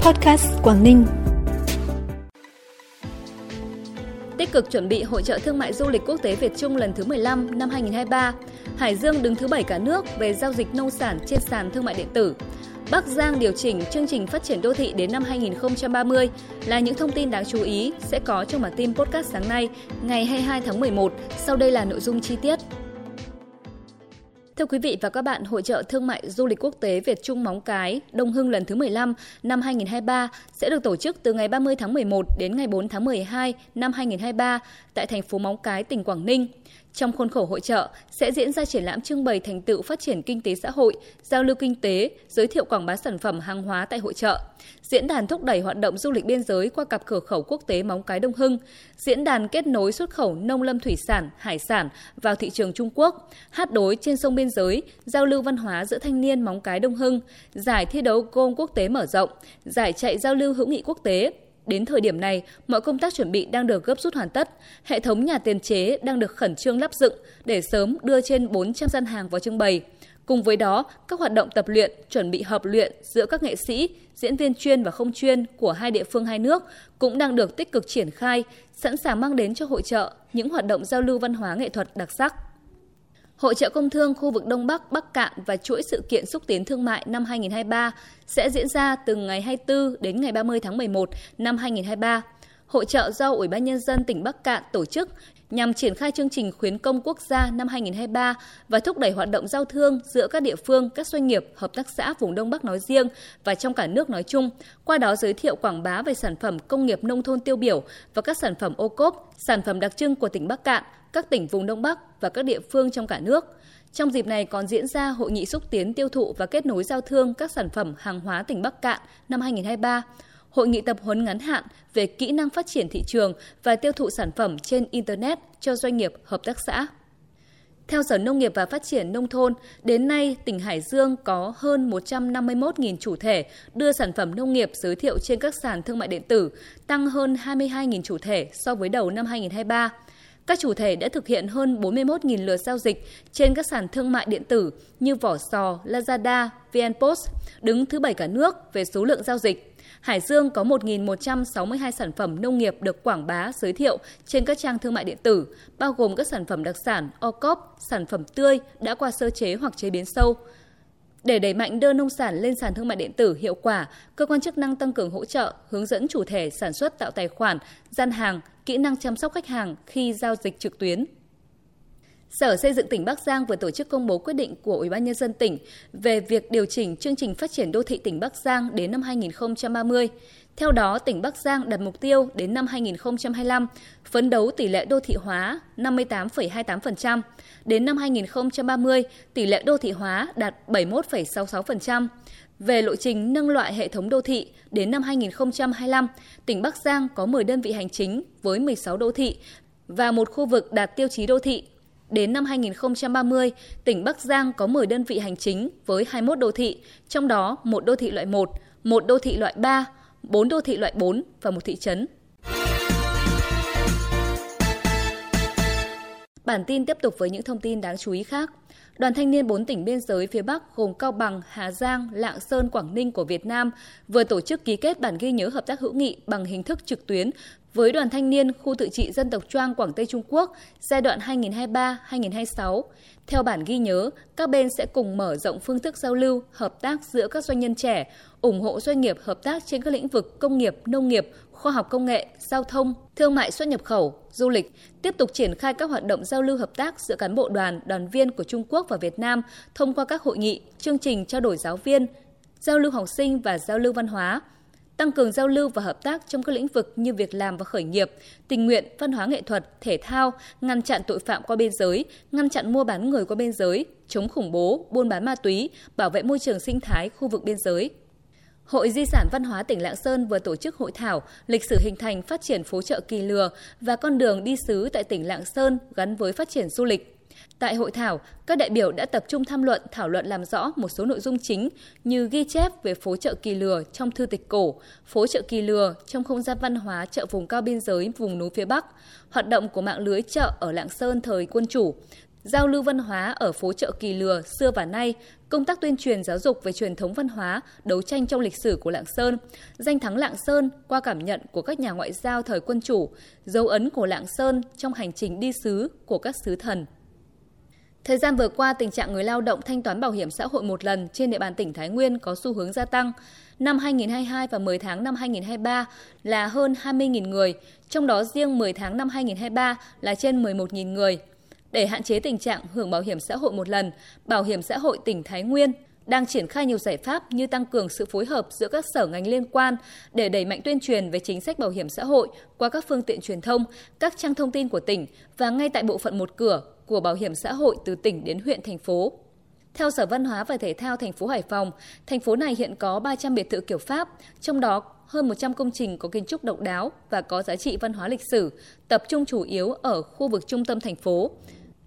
Podcast Quảng Ninh. Tích cực chuẩn bị hội trợ thương mại du lịch quốc tế Việt Trung lần thứ 15 năm 2023, Hải Dương đứng thứ 7 cả nước về giao dịch nông sản trên sàn thương mại điện tử. Bắc Giang điều chỉnh chương trình phát triển đô thị đến năm 2030 là những thông tin đáng chú ý sẽ có trong bản tin podcast sáng nay, ngày 22 tháng 11. Sau đây là nội dung chi tiết. Thưa quý vị và các bạn, Hội trợ Thương mại Du lịch Quốc tế Việt Trung Móng Cái Đông Hưng lần thứ 15 năm 2023 sẽ được tổ chức từ ngày 30 tháng 11 đến ngày 4 tháng 12 năm 2023 tại thành phố Móng Cái, tỉnh Quảng Ninh. Trong khuôn khổ hội trợ sẽ diễn ra triển lãm trưng bày thành tựu phát triển kinh tế xã hội, giao lưu kinh tế, giới thiệu quảng bá sản phẩm hàng hóa tại hội trợ. Diễn đàn thúc đẩy hoạt động du lịch biên giới qua cặp cửa khẩu quốc tế Móng Cái Đông Hưng, diễn đàn kết nối xuất khẩu nông lâm thủy sản, hải sản vào thị trường Trung Quốc, hát đối trên sông biên giới, giao lưu văn hóa giữa thanh niên Móng Cái Đông Hưng, giải thi đấu gôn quốc tế mở rộng, giải chạy giao lưu hữu nghị quốc tế, Đến thời điểm này, mọi công tác chuẩn bị đang được gấp rút hoàn tất. Hệ thống nhà tiền chế đang được khẩn trương lắp dựng để sớm đưa trên 400 gian hàng vào trưng bày. Cùng với đó, các hoạt động tập luyện, chuẩn bị hợp luyện giữa các nghệ sĩ, diễn viên chuyên và không chuyên của hai địa phương hai nước cũng đang được tích cực triển khai, sẵn sàng mang đến cho hội trợ những hoạt động giao lưu văn hóa nghệ thuật đặc sắc. Hội trợ công thương khu vực Đông Bắc, Bắc Cạn và chuỗi sự kiện xúc tiến thương mại năm 2023 sẽ diễn ra từ ngày 24 đến ngày 30 tháng 11 năm 2023. Hội trợ do Ủy ban Nhân dân tỉnh Bắc Cạn tổ chức nhằm triển khai chương trình khuyến công quốc gia năm 2023 và thúc đẩy hoạt động giao thương giữa các địa phương, các doanh nghiệp, hợp tác xã vùng Đông Bắc nói riêng và trong cả nước nói chung, qua đó giới thiệu quảng bá về sản phẩm công nghiệp nông thôn tiêu biểu và các sản phẩm ô cốp, sản phẩm đặc trưng của tỉnh Bắc Cạn, các tỉnh vùng Đông Bắc và các địa phương trong cả nước. Trong dịp này còn diễn ra hội nghị xúc tiến tiêu thụ và kết nối giao thương các sản phẩm hàng hóa tỉnh Bắc Cạn năm 2023 hội nghị tập huấn ngắn hạn về kỹ năng phát triển thị trường và tiêu thụ sản phẩm trên Internet cho doanh nghiệp, hợp tác xã. Theo Sở Nông nghiệp và Phát triển Nông thôn, đến nay tỉnh Hải Dương có hơn 151.000 chủ thể đưa sản phẩm nông nghiệp giới thiệu trên các sàn thương mại điện tử, tăng hơn 22.000 chủ thể so với đầu năm 2023. Các chủ thể đã thực hiện hơn 41.000 lượt giao dịch trên các sàn thương mại điện tử như Vỏ Sò, Lazada, VnPost, đứng thứ bảy cả nước về số lượng giao dịch. Hải Dương có 1.162 sản phẩm nông nghiệp được quảng bá, giới thiệu trên các trang thương mại điện tử, bao gồm các sản phẩm đặc sản, o cóp, sản phẩm tươi đã qua sơ chế hoặc chế biến sâu. Để đẩy mạnh đưa nông sản lên sàn thương mại điện tử hiệu quả, cơ quan chức năng tăng cường hỗ trợ, hướng dẫn chủ thể sản xuất tạo tài khoản, gian hàng, kỹ năng chăm sóc khách hàng khi giao dịch trực tuyến. Sở Xây dựng tỉnh Bắc Giang vừa tổ chức công bố quyết định của Ủy ban nhân dân tỉnh về việc điều chỉnh chương trình phát triển đô thị tỉnh Bắc Giang đến năm 2030. Theo đó, tỉnh Bắc Giang đặt mục tiêu đến năm 2025 phấn đấu tỷ lệ đô thị hóa 58,28%, đến năm 2030 tỷ lệ đô thị hóa đạt 71,66%. Về lộ trình nâng loại hệ thống đô thị, đến năm 2025, tỉnh Bắc Giang có 10 đơn vị hành chính với 16 đô thị và một khu vực đạt tiêu chí đô thị Đến năm 2030, tỉnh Bắc Giang có 10 đơn vị hành chính với 21 đô thị, trong đó một đô thị loại 1, một đô thị loại 3, 4 đô thị loại 4 và một thị trấn. Bản tin tiếp tục với những thông tin đáng chú ý khác. Đoàn thanh niên 4 tỉnh biên giới phía Bắc gồm Cao Bằng, Hà Giang, Lạng Sơn, Quảng Ninh của Việt Nam vừa tổ chức ký kết bản ghi nhớ hợp tác hữu nghị bằng hình thức trực tuyến với Đoàn Thanh niên Khu tự trị dân tộc Choang Quảng Tây Trung Quốc giai đoạn 2023-2026. Theo bản ghi nhớ, các bên sẽ cùng mở rộng phương thức giao lưu, hợp tác giữa các doanh nhân trẻ, ủng hộ doanh nghiệp hợp tác trên các lĩnh vực công nghiệp, nông nghiệp, khoa học công nghệ, giao thông, thương mại xuất nhập khẩu, du lịch, tiếp tục triển khai các hoạt động giao lưu hợp tác giữa cán bộ đoàn, đoàn viên của Trung Quốc và Việt Nam thông qua các hội nghị, chương trình trao đổi giáo viên, giao lưu học sinh và giao lưu văn hóa, tăng cường giao lưu và hợp tác trong các lĩnh vực như việc làm và khởi nghiệp, tình nguyện, văn hóa nghệ thuật, thể thao, ngăn chặn tội phạm qua biên giới, ngăn chặn mua bán người qua biên giới, chống khủng bố, buôn bán ma túy, bảo vệ môi trường sinh thái khu vực biên giới. Hội Di sản Văn hóa tỉnh Lạng Sơn vừa tổ chức hội thảo lịch sử hình thành phát triển phố chợ Kỳ Lừa và con đường đi sứ tại tỉnh Lạng Sơn gắn với phát triển du lịch. Tại hội thảo, các đại biểu đã tập trung tham luận, thảo luận làm rõ một số nội dung chính như ghi chép về phố chợ Kỳ Lừa trong thư tịch cổ, phố chợ Kỳ Lừa trong không gian văn hóa chợ vùng cao biên giới vùng núi phía Bắc, hoạt động của mạng lưới chợ ở Lạng Sơn thời quân chủ, giao lưu văn hóa ở phố chợ Kỳ Lừa xưa và nay, công tác tuyên truyền giáo dục về truyền thống văn hóa, đấu tranh trong lịch sử của Lạng Sơn, danh thắng Lạng Sơn qua cảm nhận của các nhà ngoại giao thời quân chủ, dấu ấn của Lạng Sơn trong hành trình đi sứ của các sứ thần. Thời gian vừa qua, tình trạng người lao động thanh toán bảo hiểm xã hội một lần trên địa bàn tỉnh Thái Nguyên có xu hướng gia tăng. Năm 2022 và 10 tháng năm 2023 là hơn 20.000 người, trong đó riêng 10 tháng năm 2023 là trên 11.000 người. Để hạn chế tình trạng hưởng bảo hiểm xã hội một lần, Bảo hiểm xã hội tỉnh Thái Nguyên đang triển khai nhiều giải pháp như tăng cường sự phối hợp giữa các sở ngành liên quan để đẩy mạnh tuyên truyền về chính sách bảo hiểm xã hội qua các phương tiện truyền thông, các trang thông tin của tỉnh và ngay tại bộ phận một cửa của bảo hiểm xã hội từ tỉnh đến huyện thành phố. Theo Sở Văn hóa và Thể thao thành phố Hải Phòng, thành phố này hiện có 300 biệt thự kiểu Pháp, trong đó hơn 100 công trình có kiến trúc độc đáo và có giá trị văn hóa lịch sử, tập trung chủ yếu ở khu vực trung tâm thành phố.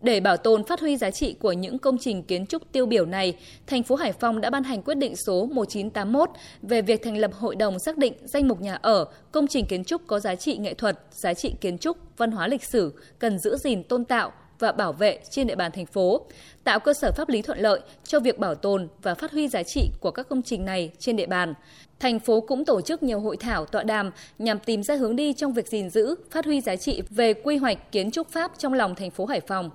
Để bảo tồn phát huy giá trị của những công trình kiến trúc tiêu biểu này, thành phố Hải Phòng đã ban hành quyết định số 1981 về việc thành lập hội đồng xác định danh mục nhà ở, công trình kiến trúc có giá trị nghệ thuật, giá trị kiến trúc, văn hóa lịch sử cần giữ gìn tôn tạo và bảo vệ trên địa bàn thành phố, tạo cơ sở pháp lý thuận lợi cho việc bảo tồn và phát huy giá trị của các công trình này trên địa bàn. Thành phố cũng tổ chức nhiều hội thảo tọa đàm nhằm tìm ra hướng đi trong việc gìn giữ, phát huy giá trị về quy hoạch kiến trúc Pháp trong lòng thành phố Hải Phòng.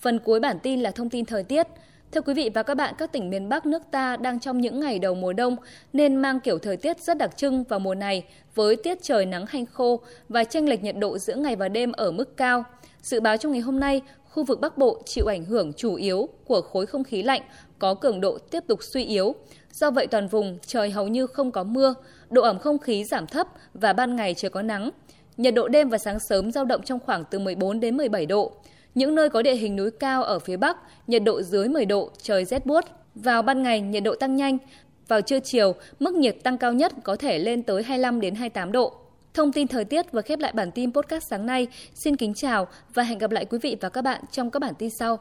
Phần cuối bản tin là thông tin thời tiết. Thưa quý vị và các bạn, các tỉnh miền Bắc nước ta đang trong những ngày đầu mùa đông nên mang kiểu thời tiết rất đặc trưng vào mùa này với tiết trời nắng hanh khô và chênh lệch nhiệt độ giữa ngày và đêm ở mức cao. Dự báo trong ngày hôm nay, khu vực Bắc Bộ chịu ảnh hưởng chủ yếu của khối không khí lạnh có cường độ tiếp tục suy yếu. Do vậy toàn vùng trời hầu như không có mưa, độ ẩm không khí giảm thấp và ban ngày trời có nắng. Nhiệt độ đêm và sáng sớm dao động trong khoảng từ 14 đến 17 độ. Những nơi có địa hình núi cao ở phía Bắc, nhiệt độ dưới 10 độ, trời rét buốt. Vào ban ngày, nhiệt độ tăng nhanh. Vào trưa chiều, mức nhiệt tăng cao nhất có thể lên tới 25 đến 28 độ. Thông tin thời tiết vừa khép lại bản tin podcast sáng nay. Xin kính chào và hẹn gặp lại quý vị và các bạn trong các bản tin sau.